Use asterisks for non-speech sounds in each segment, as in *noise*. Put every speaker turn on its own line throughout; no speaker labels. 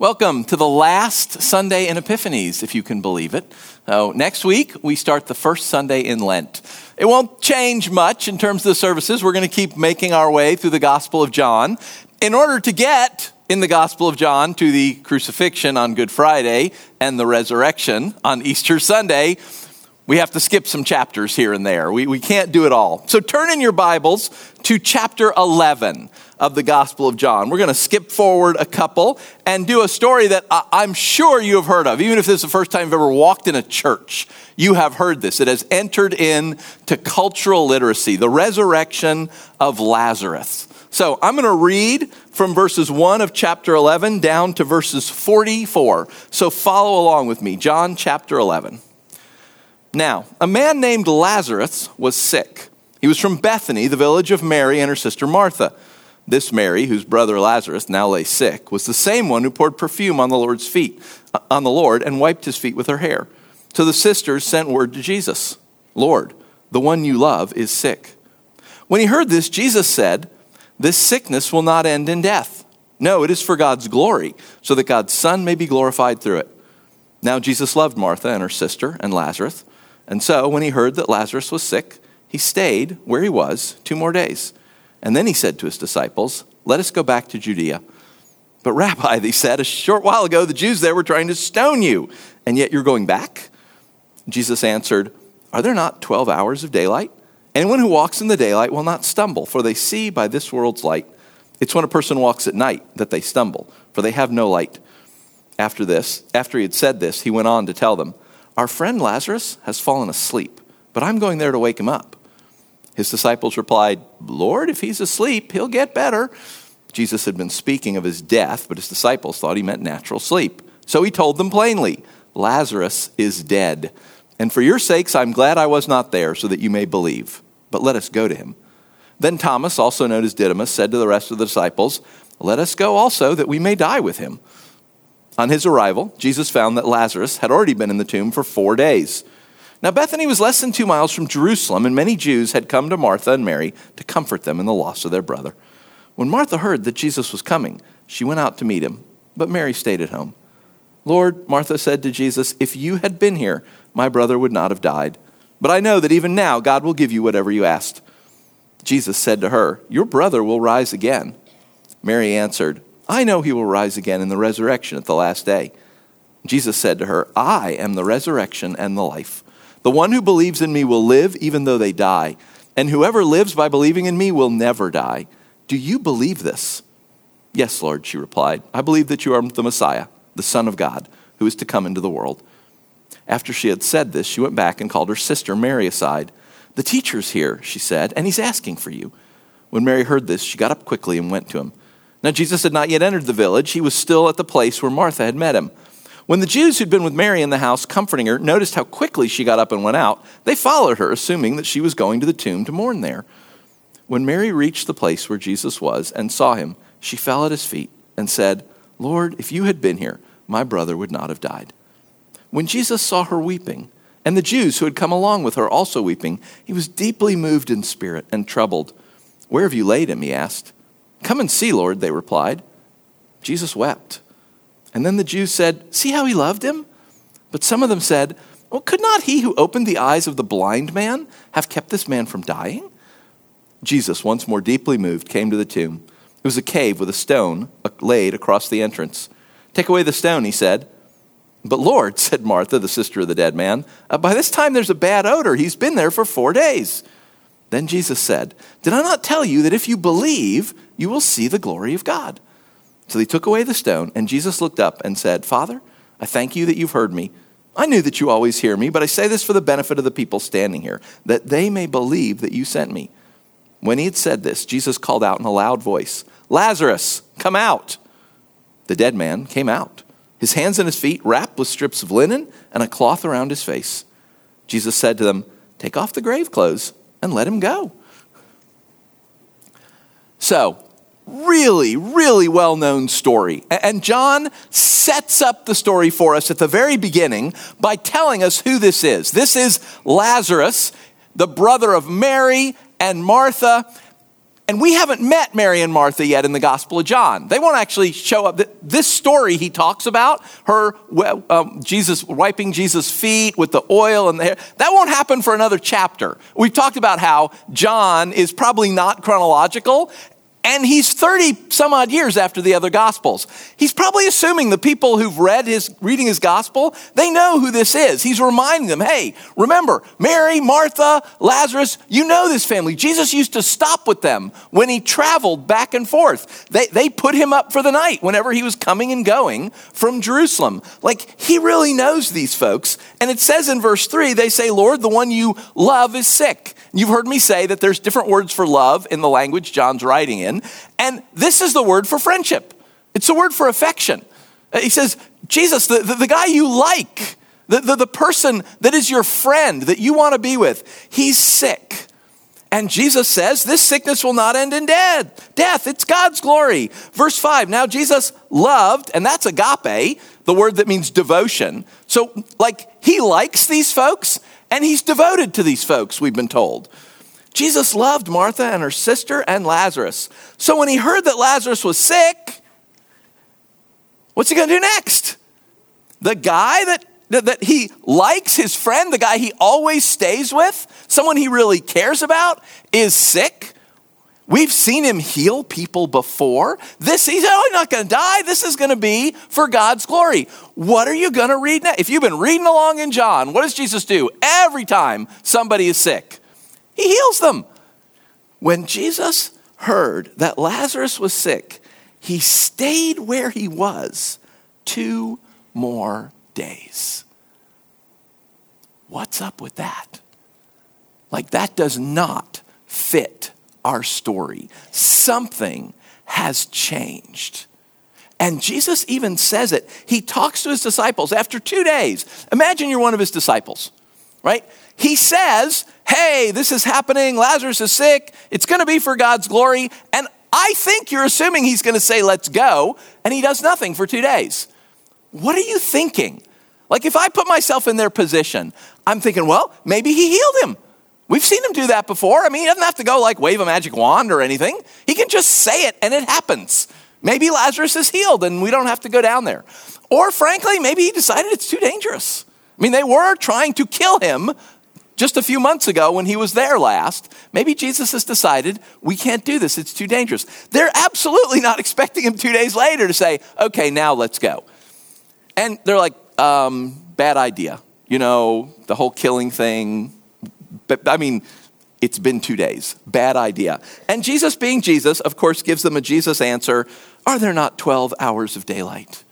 Welcome to the last Sunday in Epiphanies, if you can believe it. So, next week, we start the first Sunday in Lent. It won't change much in terms of the services. We're going to keep making our way through the Gospel of John. In order to get in the Gospel of John to the crucifixion on Good Friday and the resurrection on Easter Sunday, we have to skip some chapters here and there. We, we can't do it all. So turn in your Bibles to chapter 11 of the Gospel of John. We're going to skip forward a couple and do a story that I'm sure you have heard of. Even if this is the first time you've ever walked in a church, you have heard this. It has entered into cultural literacy the resurrection of Lazarus. So I'm going to read from verses 1 of chapter 11 down to verses 44. So follow along with me. John chapter 11. Now, a man named Lazarus was sick. He was from Bethany, the village of Mary and her sister Martha. This Mary, whose brother Lazarus now lay sick, was the same one who poured perfume on the Lord's feet, on the Lord, and wiped his feet with her hair. So the sisters sent word to Jesus Lord, the one you love is sick. When he heard this, Jesus said, This sickness will not end in death. No, it is for God's glory, so that God's Son may be glorified through it. Now Jesus loved Martha and her sister and Lazarus, and so when he heard that Lazarus was sick, he stayed where he was two more days. And then he said to his disciples, Let us go back to Judea. But, Rabbi, they said, a short while ago the Jews there were trying to stone you, and yet you're going back? Jesus answered, Are there not 12 hours of daylight? Anyone who walks in the daylight will not stumble, for they see by this world's light. It's when a person walks at night that they stumble, for they have no light. After this, after he had said this, he went on to tell them, Our friend Lazarus has fallen asleep, but I'm going there to wake him up. His disciples replied, Lord, if he's asleep, he'll get better. Jesus had been speaking of his death, but his disciples thought he meant natural sleep. So he told them plainly, Lazarus is dead. And for your sakes, I'm glad I was not there, so that you may believe. But let us go to him. Then Thomas, also known as Didymus, said to the rest of the disciples, Let us go also, that we may die with him. On his arrival, Jesus found that Lazarus had already been in the tomb for four days. Now, Bethany was less than two miles from Jerusalem, and many Jews had come to Martha and Mary to comfort them in the loss of their brother. When Martha heard that Jesus was coming, she went out to meet him, but Mary stayed at home. Lord, Martha said to Jesus, if you had been here, my brother would not have died. But I know that even now God will give you whatever you asked. Jesus said to her, Your brother will rise again. Mary answered, I know he will rise again in the resurrection at the last day. Jesus said to her, I am the resurrection and the life. The one who believes in me will live even though they die, and whoever lives by believing in me will never die. Do you believe this? Yes, Lord, she replied. I believe that you are the Messiah, the Son of God, who is to come into the world. After she had said this, she went back and called her sister Mary aside. The teacher's here, she said, and he's asking for you. When Mary heard this, she got up quickly and went to him. Now, Jesus had not yet entered the village. He was still at the place where Martha had met him. When the Jews who'd been with Mary in the house comforting her noticed how quickly she got up and went out, they followed her, assuming that she was going to the tomb to mourn there. When Mary reached the place where Jesus was and saw him, she fell at his feet and said, Lord, if you had been here, my brother would not have died. When Jesus saw her weeping, and the Jews who had come along with her also weeping, he was deeply moved in spirit and troubled. Where have you laid him? he asked. Come and see, Lord, they replied. Jesus wept. And then the Jews said, See how he loved him? But some of them said, Well, could not he who opened the eyes of the blind man have kept this man from dying? Jesus, once more deeply moved, came to the tomb. It was a cave with a stone laid across the entrance. Take away the stone, he said. But Lord, *laughs* said Martha, the sister of the dead man, uh, by this time there's a bad odor. He's been there for four days. Then Jesus said, Did I not tell you that if you believe, you will see the glory of God? So they took away the stone, and Jesus looked up and said, Father, I thank you that you've heard me. I knew that you always hear me, but I say this for the benefit of the people standing here, that they may believe that you sent me. When he had said this, Jesus called out in a loud voice, Lazarus, come out. The dead man came out, his hands and his feet wrapped with strips of linen and a cloth around his face. Jesus said to them, Take off the grave clothes and let him go. So, really, really well known story. And John sets up the story for us at the very beginning by telling us who this is. This is Lazarus, the brother of Mary and Martha. And we haven't met Mary and Martha yet in the Gospel of John. They won't actually show up. This story he talks about, her um, Jesus wiping Jesus' feet with the oil and the hair, that won't happen for another chapter. We've talked about how John is probably not chronological and he's 30 some odd years after the other gospels. He's probably assuming the people who've read his reading his gospel, they know who this is. He's reminding them, "Hey, remember, Mary, Martha, Lazarus, you know this family. Jesus used to stop with them when he traveled back and forth. They they put him up for the night whenever he was coming and going from Jerusalem. Like he really knows these folks. And it says in verse 3, they say, "Lord, the one you love is sick." You've heard me say that there's different words for love in the language John's writing in, and this is the word for friendship. It's the word for affection. Uh, he says, Jesus, the, the, the guy you like, the, the, the person that is your friend that you want to be with, he's sick. And Jesus says, This sickness will not end in death. Death, it's God's glory. Verse 5 Now Jesus loved, and that's agape, the word that means devotion. So, like, he likes these folks, and he's devoted to these folks, we've been told. Jesus loved Martha and her sister and Lazarus. So when he heard that Lazarus was sick, what's he going to do next? The guy that, that, that, he likes, his friend, the guy he always stays with, someone he really cares about, is sick. We've seen him heal people before. This, he's oh, not going to die. This is going to be for God's glory. What are you going to read now? If you've been reading along in John, what does Jesus do every time somebody is sick? He heals them. When Jesus heard that Lazarus was sick, he stayed where he was two more days. What's up with that? Like, that does not fit our story. Something has changed. And Jesus even says it. He talks to his disciples after two days. Imagine you're one of his disciples, right? He says, Hey, this is happening. Lazarus is sick. It's going to be for God's glory. And I think you're assuming he's going to say, Let's go. And he does nothing for two days. What are you thinking? Like, if I put myself in their position, I'm thinking, Well, maybe he healed him. We've seen him do that before. I mean, he doesn't have to go like wave a magic wand or anything. He can just say it and it happens. Maybe Lazarus is healed and we don't have to go down there. Or frankly, maybe he decided it's too dangerous. I mean, they were trying to kill him just a few months ago when he was there last. Maybe Jesus has decided we can't do this, it's too dangerous. They're absolutely not *laughs* expecting him two days later to say, okay, now let's go. And they're like, um, bad idea. You know, the whole killing thing, I mean, it's been two days. Bad idea. And Jesus, being Jesus, of course, gives them a Jesus answer Are there not 12 hours of daylight?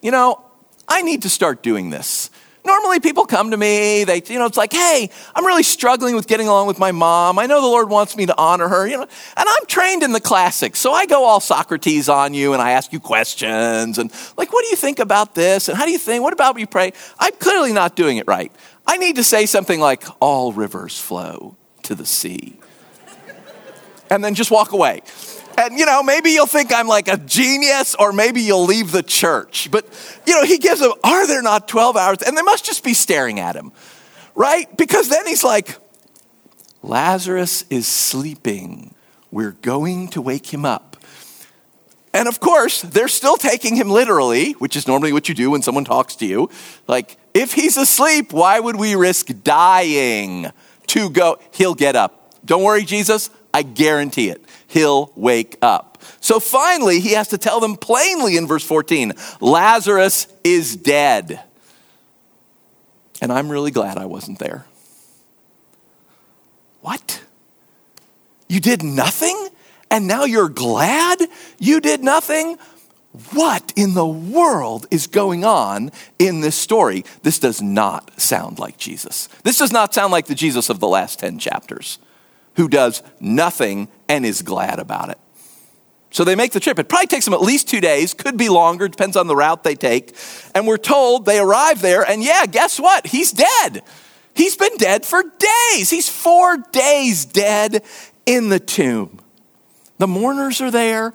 You know, I need to start doing this. Normally, people come to me, they, you know, it's like, hey, I'm really struggling with getting along with my mom. I know the Lord wants me to honor her, you know, and I'm trained in the classics. So I go all Socrates on you and I ask you questions and, like, what do you think about this? And how do you think? What about you pray? I'm clearly not doing it right. I need to say something like, all rivers flow to the sea. and then just walk away. And, you know, maybe you'll think I'm like a genius or maybe you'll leave the church. But, you know, he gives them, are there not 12 hours? And they must just be staring at him, right? Because then he's like, Lazarus is sleeping. We're going to wake him up. And of course, they're still taking him literally, which is normally what you do when someone talks to you. Like, if he's asleep, why would we risk dying to go? He'll get up. Don't worry, Jesus, I guarantee it. He'll wake up. So finally, he has to tell them plainly in verse 14 Lazarus is dead. And I'm really glad I wasn't there. What? You did nothing? And now you're glad you did nothing? What in the world is going on in this story? This does not sound like Jesus. This does not sound like the Jesus of the last 10 chapters who does nothing and is glad about it. So they make the trip. It probably takes them at least two days, could be longer, depends on the route they take. And we're told they arrive there, and yeah, guess what? He's dead. He's been dead for days. He's four days dead in the tomb. The mourners are there,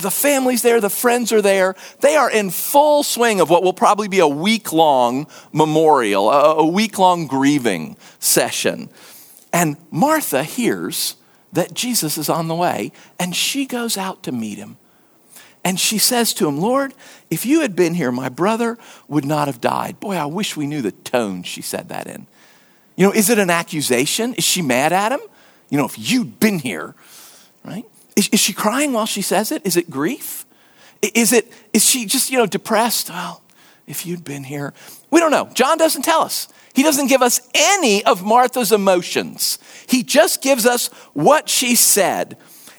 the family's there, the friends are there. They are in full swing of what will probably be a week long memorial, a week long grieving session. And Martha hears that Jesus is on the way, and she goes out to meet him. And she says to him, Lord, if you had been here, my brother would not have died. Boy, I wish we knew the tone she said that in. You know, is it an accusation? Is she mad at him? You know, if you'd been here, right? Is, is she crying while she says it? Is it grief? Is it, is she just, you know, depressed? Well, if you'd been here. We don't know. John doesn't tell us. He doesn't give us any of Martha's emotions. He just gives us what she said.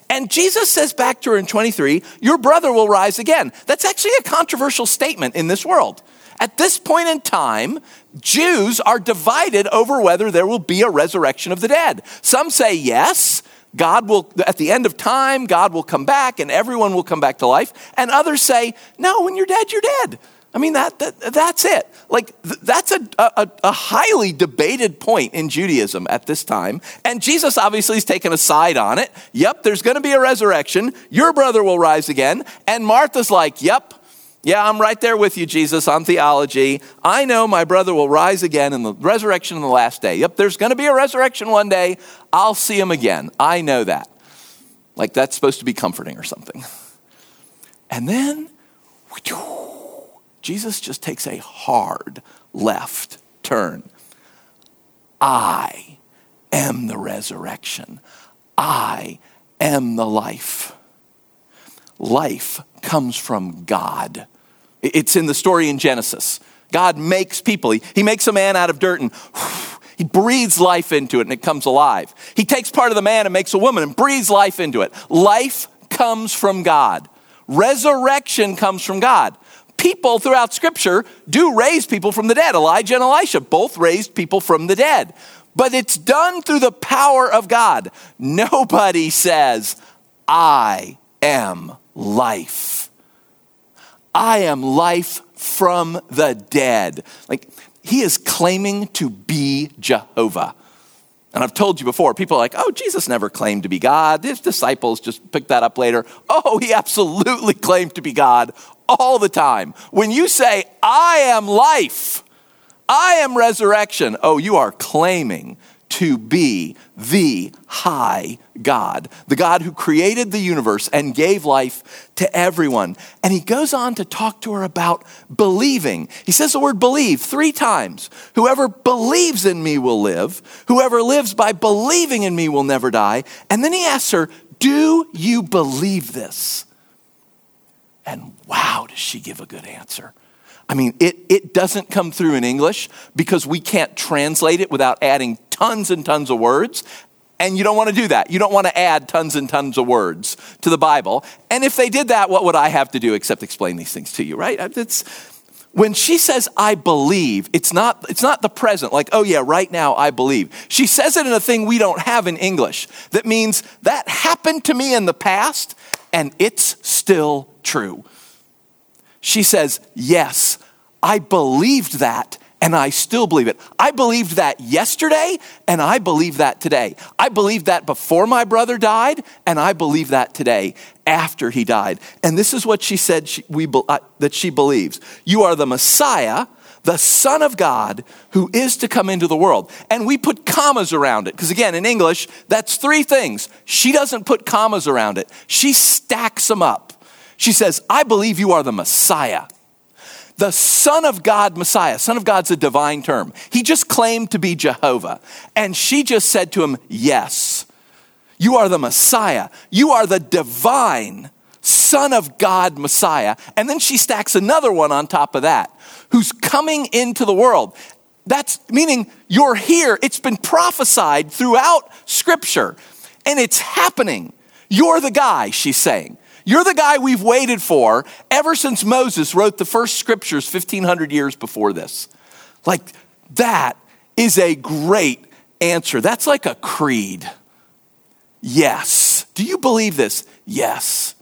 And Jesus says back to her in 23, Your brother will rise again. That's actually a controversial statement in this world. At this point in time, Jews are divided over whether there will be a resurrection of the dead. Some say yes, God will, at the end of time, God will come back and everyone will come back to life. And others say, no, when you're dead, you're dead. I mean, that, that that's it. Like, th- that's a, a, a, highly debated point in Judaism at this time. And Jesus obviously has taken a side on it. Yep, there's going to be a resurrection. Your brother will rise again. And Martha's like, yep, yeah, I'm right there with you, Jesus, on theology. I know my brother will rise again in the resurrection in the last day. Yep, there's going to be a resurrection one day. I'll see him again. I know that. Like, that's supposed to be comforting or something. And then, Jesus just takes a hard left turn. I am the resurrection. I am the life. Life comes from God. It's in the story in Genesis. God makes people. He, he makes a man out of dirt and whew, *sighs* he breathes life into it and it comes alive. He takes part of the man and makes a woman and breathes life into it. Life comes from God. Resurrection comes from God people throughout Scripture do raise people from the dead. Elijah and Elisha both raised people from the dead. But it's done through the power of God. Nobody says, I am life. I am life from the dead. Like, he is claiming to be Jehovah. And I've told you before, people are like, oh, Jesus never claimed to be God. His disciples just picked that up later. Oh, he absolutely *laughs* claimed to be God all the time. When you say, I am life, I am resurrection, oh, you are claiming to be the high God, the God who created the universe and gave life to everyone. And he goes on to talk to her about believing. He says the word believe three times. Whoever believes in me will live, whoever lives by believing in me will never die. And then he asks her, Do you believe this? And wow, does she give a good answer. I mean, it, it doesn't come through in English because we can't translate it without adding tons and tons of words. And you don't want to do that. You don't want to add tons and tons of words to the Bible. And if they did that, what would I have to do except explain these things to you, right? Uh, it's, when she says I believe, it's not, it's not the present, like, oh yeah, right now I believe. She says it in a thing we don't have in English that means that happened to me in the past and it's still true. She says, Yes, I believed that and I still believe it. I believed that yesterday and I believe that today. I believed that before my brother died and I believe that today after he died. And this is what she said she, we, uh, that she believes You are the Messiah the Son of God who is to come into the world. And we put commas around it, because again, in English, that's three things. She doesn't put commas around it, she stacks them up. She says, I believe you are the Messiah. The Son of God, Messiah. Son of God's a divine term. He just claimed to be Jehovah. And she just said to him, Yes, you are the Messiah. You are the divine Son of God, Messiah. And then she stacks another one on top of that, who's coming into the world. That's meaning you're here. It's been prophesied throughout Scripture, and it's happening. You're the guy, she's saying. You're the guy we've waited for ever since Moses wrote the first scriptures 1500 years before this. Like, that is a great answer. That's like a creed. Yes. Do you believe this? Yes.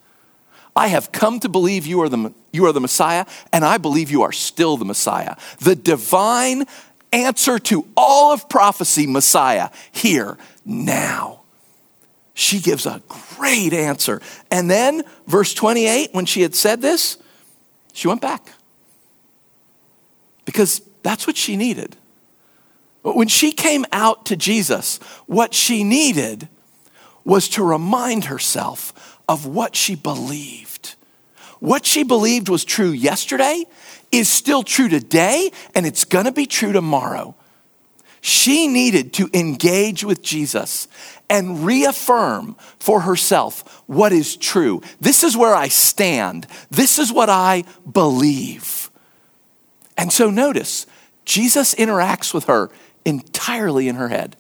I have come to believe you are the, you are the Messiah, and I believe you are still the Messiah. The divine answer to all of prophecy, Messiah, here, now. She gives a great answer. And then, verse 28, when she had said this, she went back. Because that's what she needed. When she came out to Jesus, what she needed was to remind herself of what she believed. What she believed was true yesterday is still true today, and it's gonna be true tomorrow. She needed to engage with Jesus and reaffirm for herself what is true. This is where I stand. This is what I believe. And so notice, Jesus interacts with her entirely in her head.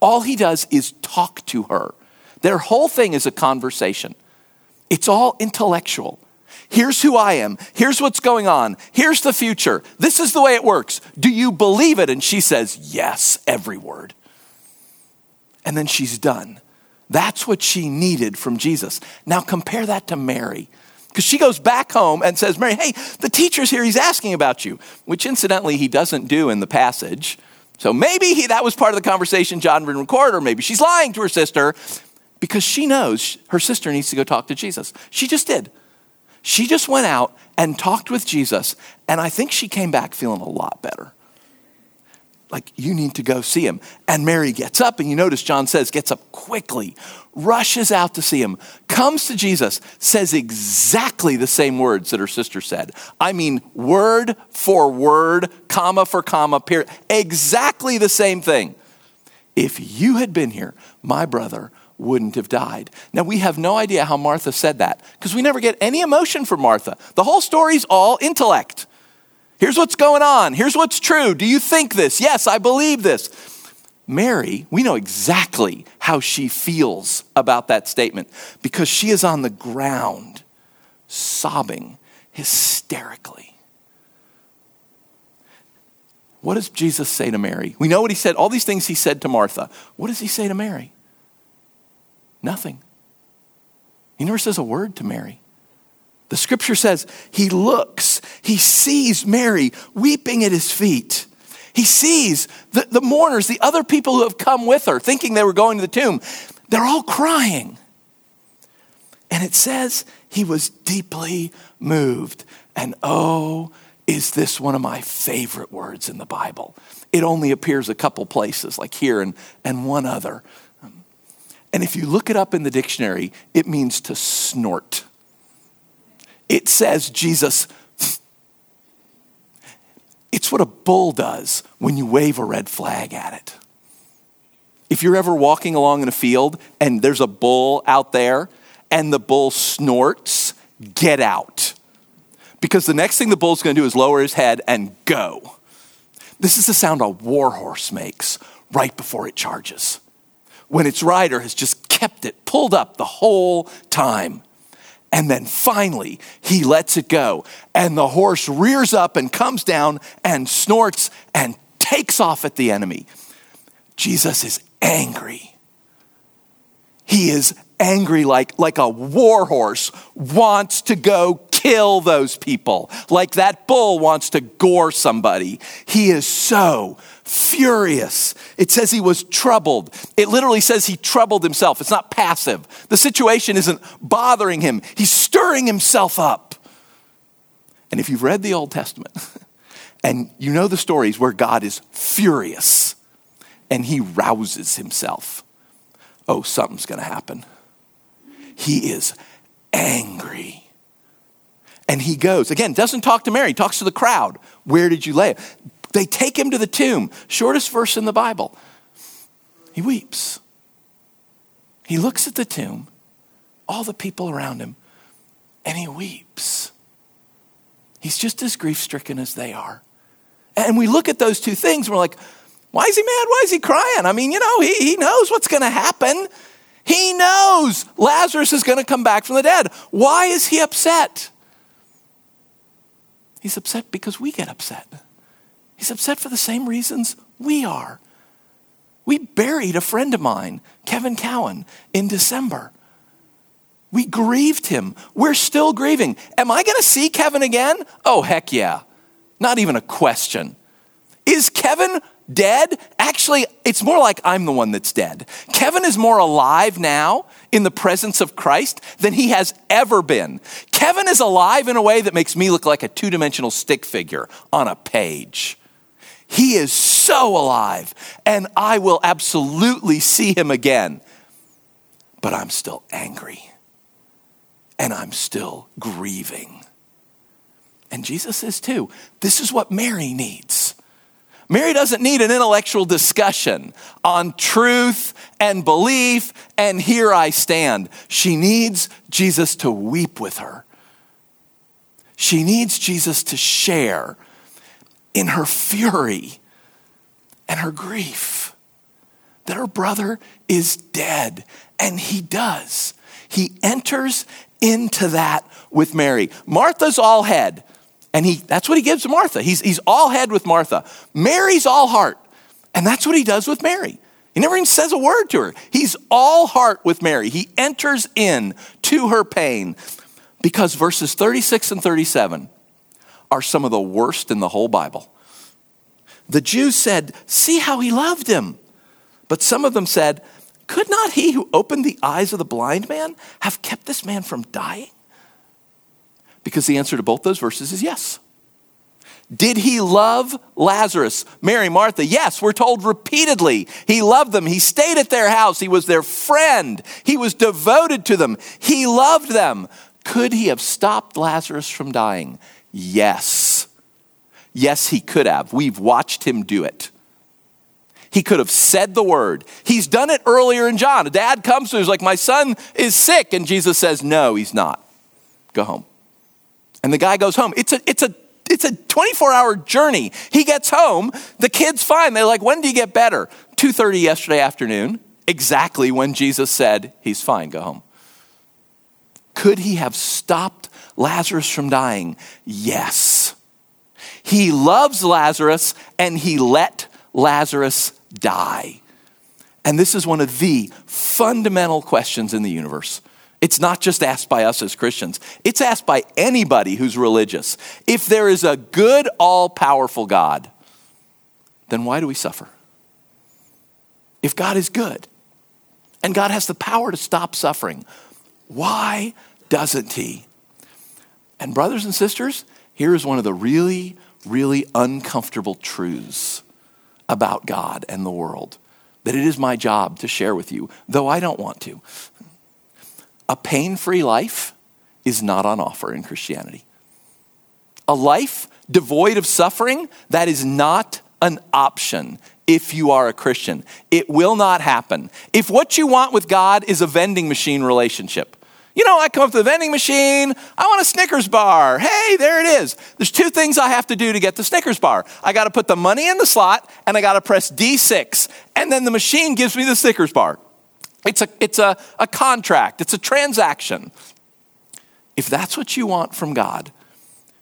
All he does is talk to her. Their whole thing is a conversation. It's all intellectual. Here's who I am. Here's what's going on. Here's the future. This is the way it works. Do you believe it? And she says, Yes, every word. And then she's done. That's what she needed from Jesus. Now compare that to Mary. Because she goes back home and says, Mary, hey, the teacher's here. He's asking about you, which incidentally he doesn't do in the passage. So maybe he, that was part of the conversation John didn't record, or maybe she's lying to her sister because she knows her sister needs to go talk to Jesus. She just did. She just went out and talked with Jesus, and I think she came back feeling a lot better. Like, you need to go see him. And Mary gets up, and you notice John says, gets up quickly, rushes out to see him, comes to Jesus, says exactly the same words that her sister said. I mean, word for word, comma for comma, period. Exactly the same thing. If you had been here, my brother wouldn't have died. Now, we have no idea how Martha said that because we never get any emotion from Martha. The whole story's all intellect. Here's what's going on. Here's what's true. Do you think this? Yes, I believe this. Mary, we know exactly how she feels about that statement because she is on the ground sobbing hysterically. What does Jesus say to Mary? We know what he said, all these things he said to Martha. What does he say to Mary? Nothing. He never says a word to Mary. The scripture says he looks, he sees Mary weeping at his feet. He sees the, the mourners, the other people who have come with her, thinking they were going to the tomb. They're all crying. And it says he was deeply moved. And oh, is this one of my favorite words in the Bible? It only appears a couple places, like here and, and one other. And if you look it up in the dictionary, it means to snort. It says Jesus. It's what a bull does when you wave a red flag at it. If you're ever walking along in a field and there's a bull out there and the bull snorts, get out. Because the next thing the bull's gonna do is lower his head and go. This is the sound a warhorse makes right before it charges when its rider has just kept it pulled up the whole time. And then finally, he lets it go. And the horse rears up and comes down and snorts and takes off at the enemy. Jesus is angry. He is angry like, like a war horse wants to go kill those people, like that bull wants to gore somebody. He is so furious. It says he was troubled. It literally says he troubled himself. It's not passive. The situation isn't bothering him, he's stirring himself up. And if you've read the Old Testament *laughs* and you know the stories where God is furious and he rouses himself, oh, something's going to happen. He is angry. And he goes, again, doesn't talk to Mary, talks to the crowd. Where did you lay it? They take him to the tomb, shortest verse in the Bible. He weeps. He looks at the tomb, all the people around him, and he weeps. He's just as grief stricken as they are. And we look at those two things and we're like, why is he mad? Why is he crying? I mean, you know, he, he knows what's going to happen. He knows Lazarus is going to come back from the dead. Why is he upset? He's upset because we get upset. He's upset for the same reasons we are. We buried a friend of mine, Kevin Cowan, in December. We grieved him. We're still grieving. Am I going to see Kevin again? Oh, heck yeah. Not even a question. Is Kevin dead? Actually, it's more like I'm the one that's dead. Kevin is more alive now in the presence of Christ than he has ever been. Kevin is alive in a way that makes me look like a two dimensional stick figure on a page. He is so alive, and I will absolutely see him again. but I'm still angry and I'm still grieving. And Jesus is too. This is what Mary needs. Mary doesn't need an intellectual discussion on truth and belief and here I stand. She needs Jesus to weep with her. She needs Jesus to share in her fury and her grief that her brother is dead. And he does. He enters into that with Mary. Martha's all head. And he, that's what he gives to Martha. He's, he's all head with Martha. Mary's all heart. And that's what he does with Mary. He never even says a word to her. He's all heart with Mary. He enters in to her pain because verses 36 and 37 are some of the worst in the whole Bible. The Jews said, See how he loved him. But some of them said, Could not he who opened the eyes of the blind man have kept this man from dying? Because the answer to both those verses is yes. Did he love Lazarus? Mary, Martha? Yes, we're told repeatedly. He loved them. He stayed at their house. He was their friend. He was devoted to them. He loved them. Could he have stopped Lazarus from dying? Yes. Yes, he could have. We've watched him do it. He could have said the word. He's done it earlier in John. A dad comes to him, he's like, My son is sick. And Jesus says, No, he's not. Go home. And the guy goes home. It's a, it's a, it's a 24 hour journey. He gets home. The kid's fine. They're like, when do you get better? 2.30 yesterday afternoon, exactly when Jesus said, he's fine, go home. Could he have stopped Lazarus from dying? Yes. He loves Lazarus and he let Lazarus die. And this is one of the fundamental questions in the universe. It's not just asked by us as Christians, it's asked by anybody who's religious. If there is a good, all powerful God, then why do we suffer? If God is good and God has the power to stop suffering, why doesn't He? And, brothers and sisters, here is one of the really, really uncomfortable truths about God and the world that it is my job to share with you, though I don't want to a pain free life is not on offer in Christianity. A life devoid of suffering, that is not an option if you are a Christian. It will not happen. If what you want with God is a vending machine relationship, you know, I come up to the vending machine, I want a Snickers bar. Hey, there it is. There's two things I have to do to get the Snickers bar. I got to put the money in the slot and I got to press D6, and then the machine gives me the Snickers bar. It's a, it's a, a contract, it's a transaction. If that's what you want from God,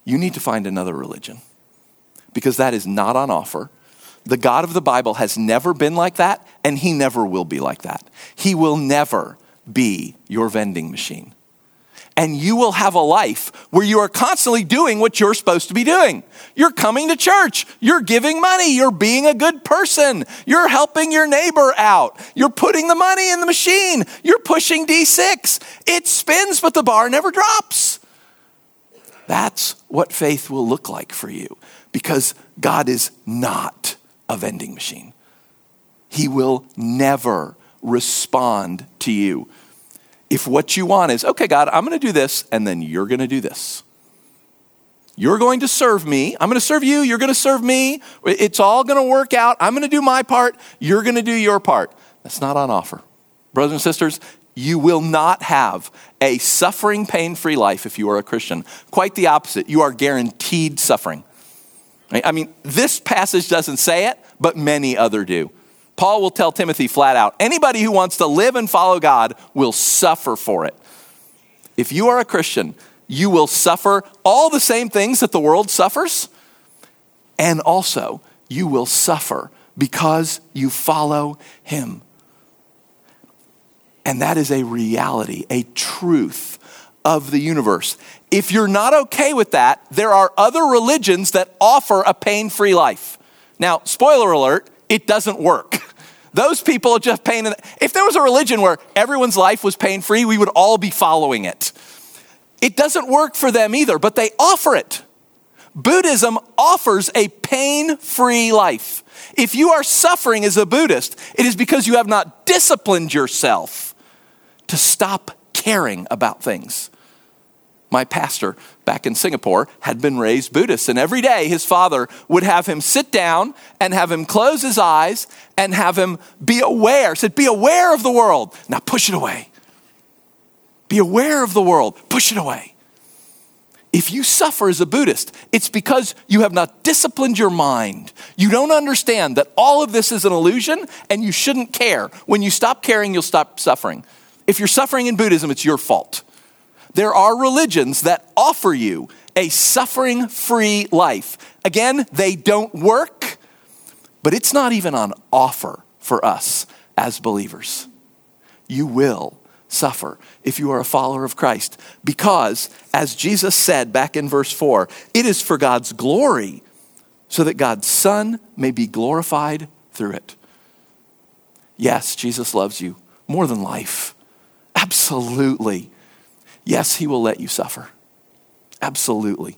you need to find another religion because that is not on offer. The God of the Bible has never been like that, and he never will be like that. He will never be your vending machine and you will have a life where you are constantly doing what you're supposed to be doing. You're coming to church, you're giving money, you're being a good person, you're helping your neighbor out, you're putting the money in the machine, you're pushing D6. It spins, but the bar never drops. That's what faith will look like for you because God is not a vending machine. He will never respond to you if what you want is, okay, God, I'm going to do this, and then you're going to do this. You're going to serve me. I'm going to serve you. You're going to serve me. It's all going to work out. I'm going to do my part. You're going to do your part. That's not on offer. Brothers and sisters, you will not have a suffering, pain free life if you are a Christian. Quite the opposite. You are guaranteed suffering. I mean, this passage doesn't say it, but many other do. Paul will tell Timothy flat out anybody who wants to live and follow God will suffer for it. If you are a Christian, you will suffer all the same things that the world suffers, and also you will suffer because you follow Him. And that is a reality, a truth of the universe. If you're not okay with that, there are other religions that offer a pain free life. Now, spoiler alert, it doesn't work. *laughs* Those people are just pain. If there was a religion where everyone's life was pain free, we would all be following it. It doesn't work for them either, but they offer it. Buddhism offers a pain free life. If you are suffering as a Buddhist, it is because you have not disciplined yourself to stop caring about things. My pastor back in Singapore had been raised Buddhist, and every day his father would have him sit down and have him close his eyes and have him be aware. Said, Be aware of the world. Now push it away. Be aware of the world. Push it away. If you suffer as a Buddhist, it's because you have not disciplined your mind. You don't understand that all of this is an illusion and you shouldn't care. When you stop caring, you'll stop suffering. If you're suffering in Buddhism, it's your fault. There are religions that offer you a suffering free life. Again, they don't work, but it's not even on offer for us as believers. You will suffer if you are a follower of Christ. Because, as Jesus said back in verse 4, it is for God's glory, so that God's Son may be glorified through it. Yes, Jesus loves you more than life. Absolutely. Yes, He will let you suffer. Absolutely.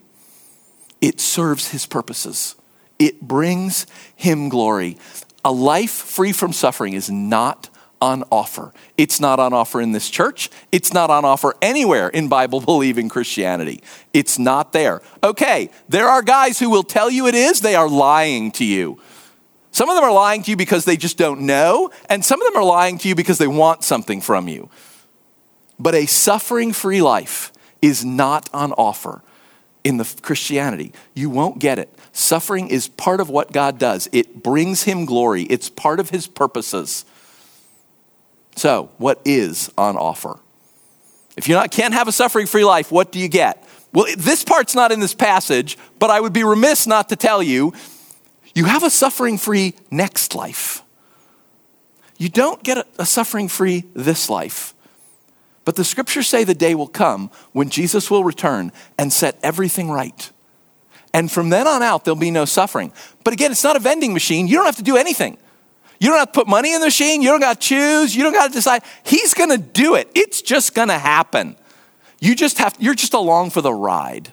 It serves His purposes, it brings Him glory. A life free from suffering is not on offer. It's not on offer in this church. It's not on offer anywhere in Bible believing Christianity. It's not there. Okay, there are guys who will tell you it is, they are lying to you. Some of them are lying to you because they just don't know, and some of them are lying to you because they want something from you. But a suffering free life is not on offer in the Christianity. You won't get it. Suffering is part of what God does. It brings him glory. It's part of his purposes. So, what is on offer? If you can't have a suffering free life, what do you get? Well, this part's not in this passage, but I would be remiss not to tell you you have a suffering free next life. You don't get a suffering free this life. But the scriptures say the day will come when Jesus will return and set everything right. And from then on out, there'll be no suffering. But again, it's not a vending machine. You don't have to do anything. You don't have to put money in the machine. You don't got to choose. You don't got to decide. He's going to do it. It's just going to happen. You just have, you're just along for the ride.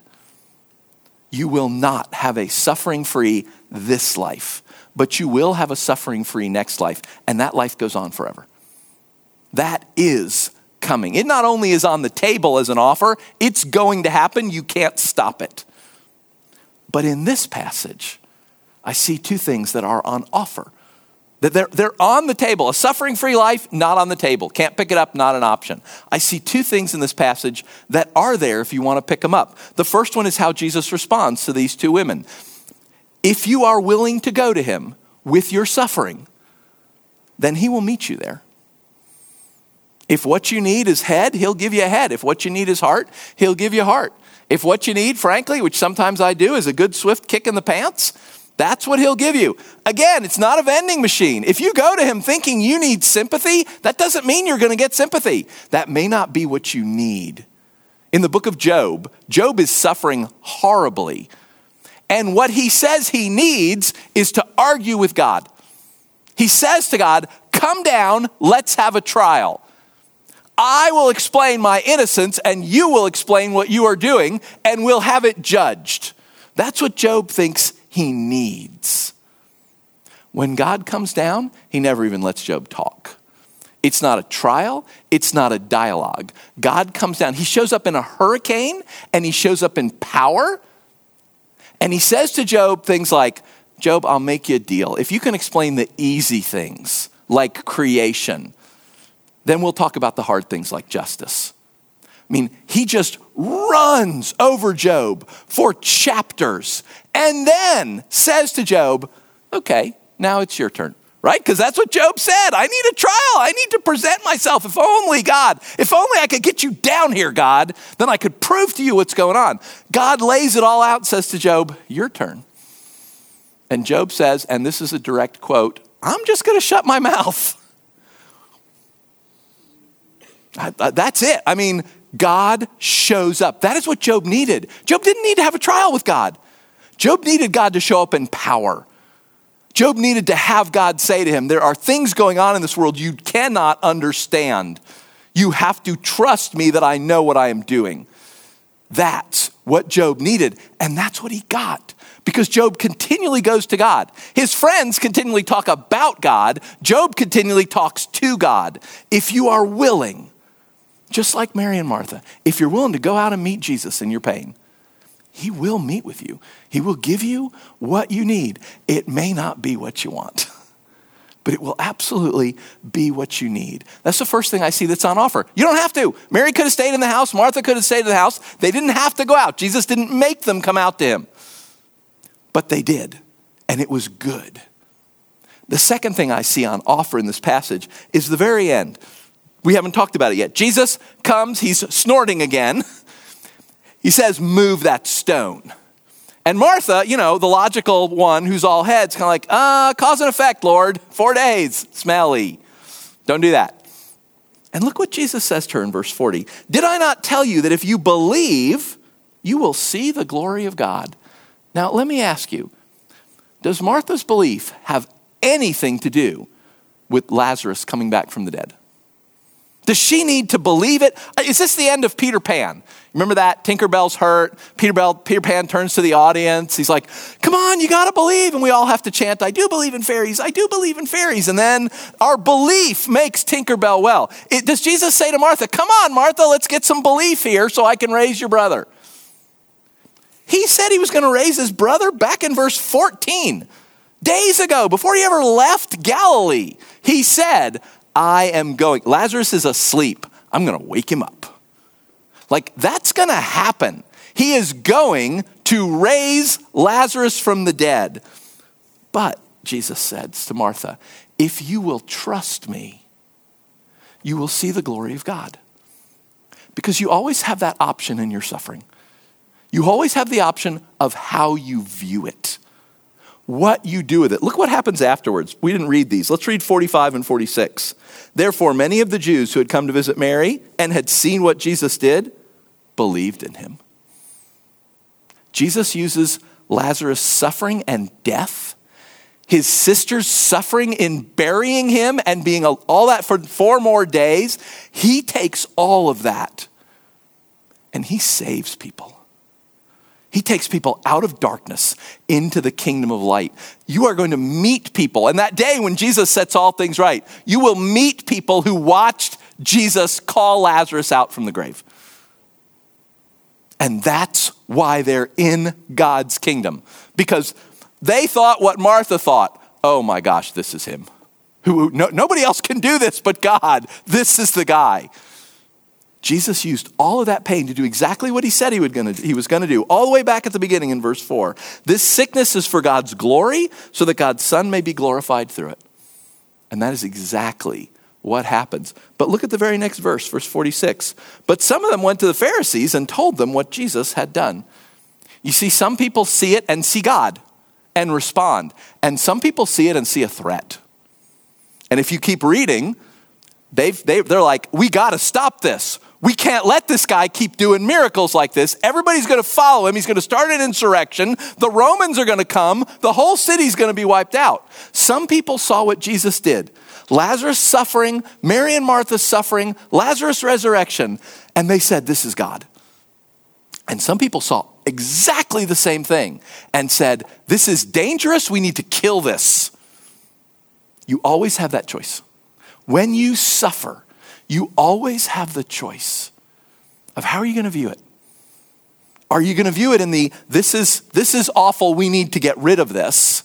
You will not have a suffering free this life, but you will have a suffering free next life, and that life goes on forever. That is coming. It not only is on the table as an offer, it's going to happen. You can't stop it. But in this passage, I see two things that are on offer. That they're, they're on the table. A suffering free life, not on the table. Can't pick it up, not an option. I see two things in this passage that are there if you want to pick them up. The first one is how Jesus responds to these two women. If you are willing to go to him with your suffering, then he will meet you there. If what you need is head, he'll give you a head. If what you need is heart, he'll give you heart. If what you need, frankly, which sometimes I do, is a good swift kick in the pants, that's what he'll give you. Again, it's not a vending machine. If you go to him thinking you need sympathy, that doesn't mean you're going to get sympathy. That may not be what you need. In the book of Job, Job is suffering horribly. And what he says he needs is to argue with God. He says to God, Come down, let's have a trial. I will explain my innocence, and you will explain what you are doing, and we'll have it judged. That's what Job thinks he needs. When God comes down, he never even lets Job talk. It's not a trial, it's not a dialogue. God comes down. He shows up in a hurricane and he shows up in power. And he says to Job things like, Job, I'll make you a deal. If you can explain the easy things like creation, then we'll talk about the hard things like justice. I mean, he just runs over Job for chapters and then says to Job, Okay, now it's your turn, right? Because that's what Job said. I need a trial. I need to present myself. If only, God, if only I could get you down here, God, then I could prove to you what's going on. God lays it all out and says to Job, Your turn. And Job says, and this is a direct quote, I'm just going to shut my mouth. *laughs* That's it. I mean, God shows up. That is what Job needed. Job didn't need to have a trial with God. Job needed God to show up in power. Job needed to have God say to him, There are things going on in this world you cannot understand. You have to trust me that I know what I am doing. That's what Job needed, and that's what he got because Job continually goes to God. His friends continually talk about God, Job continually talks to God. If you are willing, just like Mary and Martha, if you're willing to go out and meet Jesus in your pain, he will meet with you. He will give you what you need. It may not be what you want, *laughs* but it will absolutely be what you need. That's the first thing I see that's on offer. You don't have to. Mary could have stayed in the house, Martha could have stayed in the house. They didn't have to go out. Jesus didn't make them come out to him, but they did, and it was good. The second thing I see on offer in this passage is the very end. We haven't talked about it yet. Jesus comes, he's snorting again. He says, Move that stone. And Martha, you know, the logical one who's all heads, kind of like, uh, cause and effect, Lord. Four days, smelly. Don't do that. And look what Jesus says to her in verse 40 Did I not tell you that if you believe, you will see the glory of God? Now, let me ask you Does Martha's belief have anything to do with Lazarus coming back from the dead? Does she need to believe it? Uh, is this the end of Peter Pan? Remember that? Tinkerbell's hurt. Peter, Bell, Peter Pan turns to the audience. He's like, Come on, you got to believe. And we all have to chant, I do believe in fairies. I do believe in fairies. And then our belief makes Tinkerbell well. It, does Jesus say to Martha, Come on, Martha, let's get some belief here so I can raise your brother? He said he was going to raise his brother back in verse 14 days ago, before he ever left Galilee, he said, I am going. Lazarus is asleep. I'm going to wake him up. Like, that's going to happen. He is going to raise Lazarus from the dead. But, Jesus says to Martha, if you will trust me, you will see the glory of God. Because you always have that option in your suffering. You always have the option of how you view it what you do with it. Look what happens afterwards. We didn't read these. Let's read 45 and 46. Therefore, many of the Jews who had come to visit Mary and had seen what Jesus did believed in him. Jesus uses Lazarus' suffering and death, his sister's suffering in burying him and being all that for four more days. He takes all of that and he saves people. He takes people out of darkness into the kingdom of light. You are going to meet people. And that day when Jesus sets all things right, you will meet people who watched Jesus call Lazarus out from the grave. And that's why they're in God's kingdom. Because they thought what Martha thought oh my gosh, this is him. Who, no, nobody else can do this but God. This is the guy. Jesus used all of that pain to do exactly what he said he, gonna, he was going to do, all the way back at the beginning in verse 4. This sickness is for God's glory, so that God's Son may be glorified through it. And that is exactly what happens. But look at the very next verse, verse 46. But some of them went to the Pharisees and told them what Jesus had done. You see, some people see it and see God and respond, and some people see it and see a threat. And if you keep reading, they, they're like, we got to stop this we can't let this guy keep doing miracles like this. Everybody's going to follow him. He's going to start an insurrection. The Romans are going to come. The whole city's going to be wiped out. Some people saw what Jesus did Lazarus suffering, Mary and Martha suffering, Lazarus resurrection, and they said, This is God. And some people saw exactly the same thing and said, This is dangerous. We need to kill this. You always have that choice. When you suffer, you always have the choice of how are you going to view it? Are you going to view it in the this is this is awful, we need to get rid of this?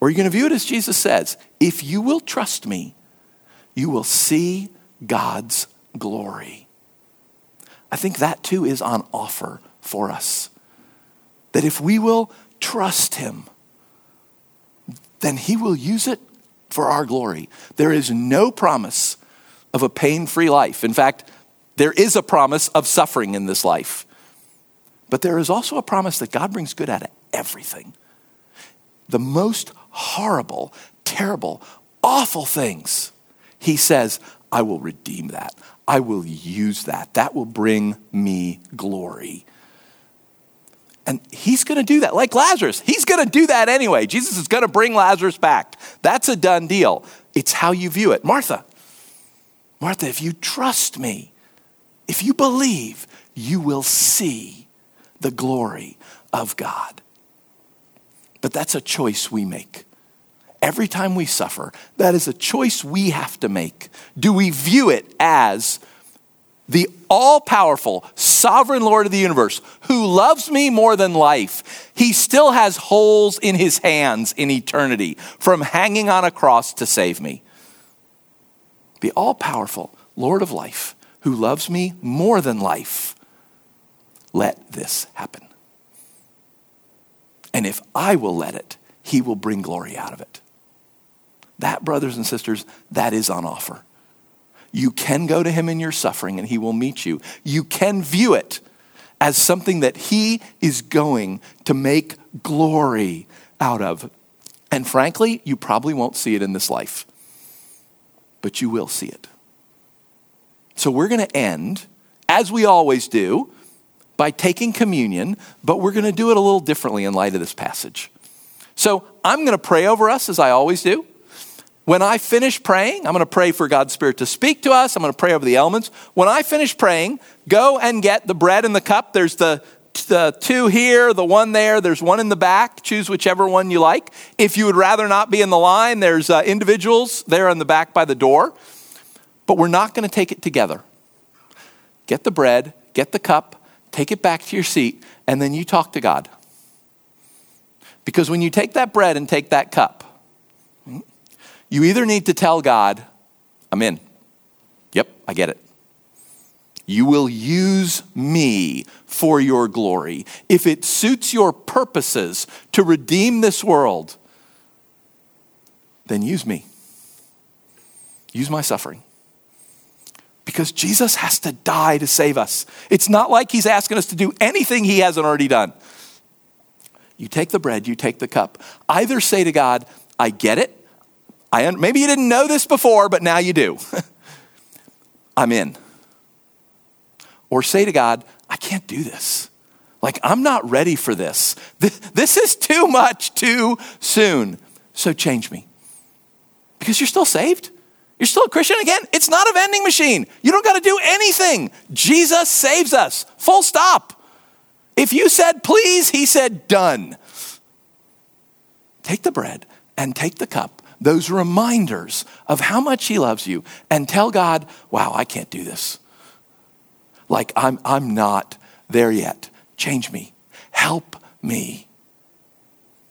Or are you going to view it as Jesus says, if you will trust me, you will see God's glory. I think that too is on offer for us. That if we will trust him, then he will use it for our glory. There is no promise of a pain free life. In fact, there is a promise of suffering in this life. But there is also a promise that God brings good out of everything. The most horrible, terrible, awful things, He says, I will redeem that. I will use that. That will bring me glory. And he's going to do that, like Lazarus. He's going to do that anyway. Jesus is going to bring Lazarus back. That's a done deal. It's how you view it. Martha, Martha, if you trust me, if you believe, you will see the glory of God. But that's a choice we make. Every time we suffer, that is a choice we have to make. Do we view it as the all powerful, sovereign Lord of the universe, who loves me more than life, he still has holes in his hands in eternity from hanging on a cross to save me. The all powerful Lord of life, who loves me more than life, let this happen. And if I will let it, he will bring glory out of it. That, brothers and sisters, that is on offer. You can go to him in your suffering and he will meet you. You can view it as something that he is going to make glory out of. And frankly, you probably won't see it in this life, but you will see it. So we're going to end, as we always do, by taking communion, but we're going to do it a little differently in light of this passage. So I'm going to pray over us as I always do. When I finish praying, I'm going to pray for God's Spirit to speak to us. I'm going to pray over the elements. When I finish praying, go and get the bread and the cup. There's the, the two here, the one there, there's one in the back. Choose whichever one you like. If you would rather not be in the line, there's uh, individuals there in the back by the door. But we're not going to take it together. Get the bread, get the cup, take it back to your seat, and then you talk to God. Because when you take that bread and take that cup, you either need to tell God, I'm in. Yep, I get it. You will use me for your glory. If it suits your purposes to redeem this world, then use me. Use my suffering. Because Jesus has to die to save us. It's not like he's asking us to do anything he hasn't already done. You take the bread, you take the cup. Either say to God, I get it, I, maybe you didn't know this before, but now you do. *laughs* I'm in. Or say to God, can't do this. Like, I'm not ready for this. This is too much too soon. So change me. Because you're still saved. You're still a Christian. Again, it's not a vending machine. You don't got to do anything. Jesus saves us. Full stop. If you said please, he said done. Take the bread and take the cup those reminders of how much He loves you and tell God, wow, I can't do this. Like, I'm, I'm not there yet. Change me. Help me.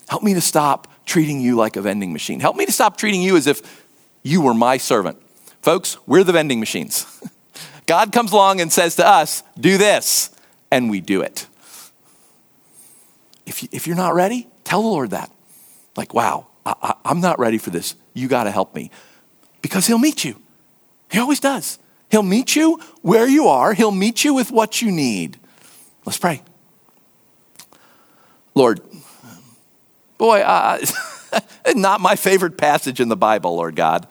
Help me to stop treating you like a vending machine. Help me to stop treating you as if you were my servant. Folks, we're the vending machines. *laughs* God comes along and says to us, do this, and we do it. If, you, if you're not ready, tell the Lord that. Like, wow, I, am not ready for this. You got to help me. Because he'll meet you. He always does. He'll meet you where you are, he'll meet you with what you need. Let's pray. Lord, boy, uh, *laughs* not my favorite passage in the Bible, Lord God.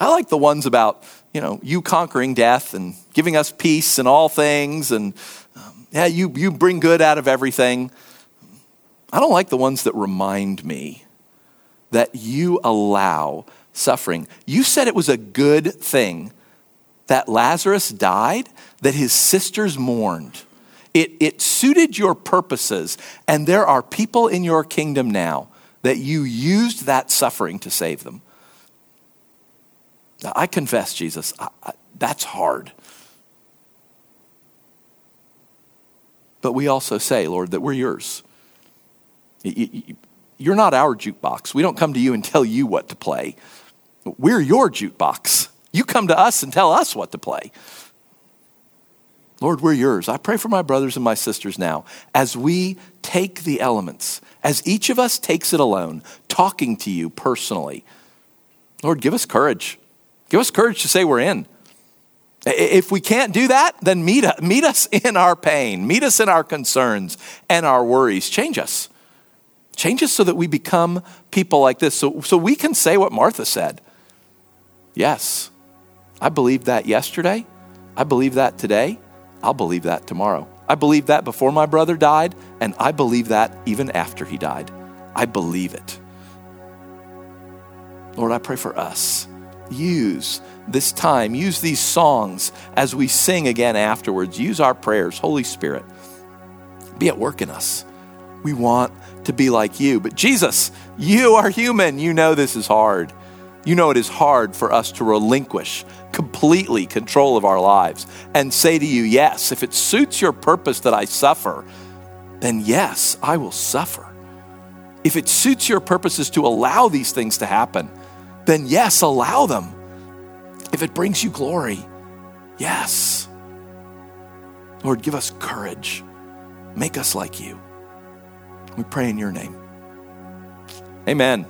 I like the ones about, you know, you conquering death and giving us peace in all things and um, yeah, you, you bring good out of everything. I don't like the ones that remind me that you allow suffering. You said it was a good thing that Lazarus died, that his sisters mourned. It, it suited your purposes, and there are people in your kingdom now that you used that suffering to save them. Now, I confess, Jesus, I, I, that's hard. But we also say, Lord, that we're yours. You're not our jukebox. We don't come to you and tell you what to play. We're your jukebox. You come to us and tell us what to play. Lord, we're yours. I pray for my brothers and my sisters now as we take the elements, as each of us takes it alone, talking to you personally. Lord, give us courage. Give us courage to say we're in. If we can't do that, then meet, meet us in our pain, meet us in our concerns and our worries. Change us. Change us so that we become people like this. So, so we can say what Martha said. Yes, I believed that yesterday. I believe that today. I'll believe that tomorrow. I believed that before my brother died, and I believe that even after he died. I believe it. Lord, I pray for us. Use this time, use these songs as we sing again afterwards. Use our prayers, Holy Spirit. Be at work in us. We want to be like you. But Jesus, you are human. You know this is hard. You know, it is hard for us to relinquish completely control of our lives and say to you, Yes, if it suits your purpose that I suffer, then yes, I will suffer. If it suits your purposes to allow these things to happen, then yes, allow them. If it brings you glory, yes. Lord, give us courage. Make us like you. We pray in your name. Amen.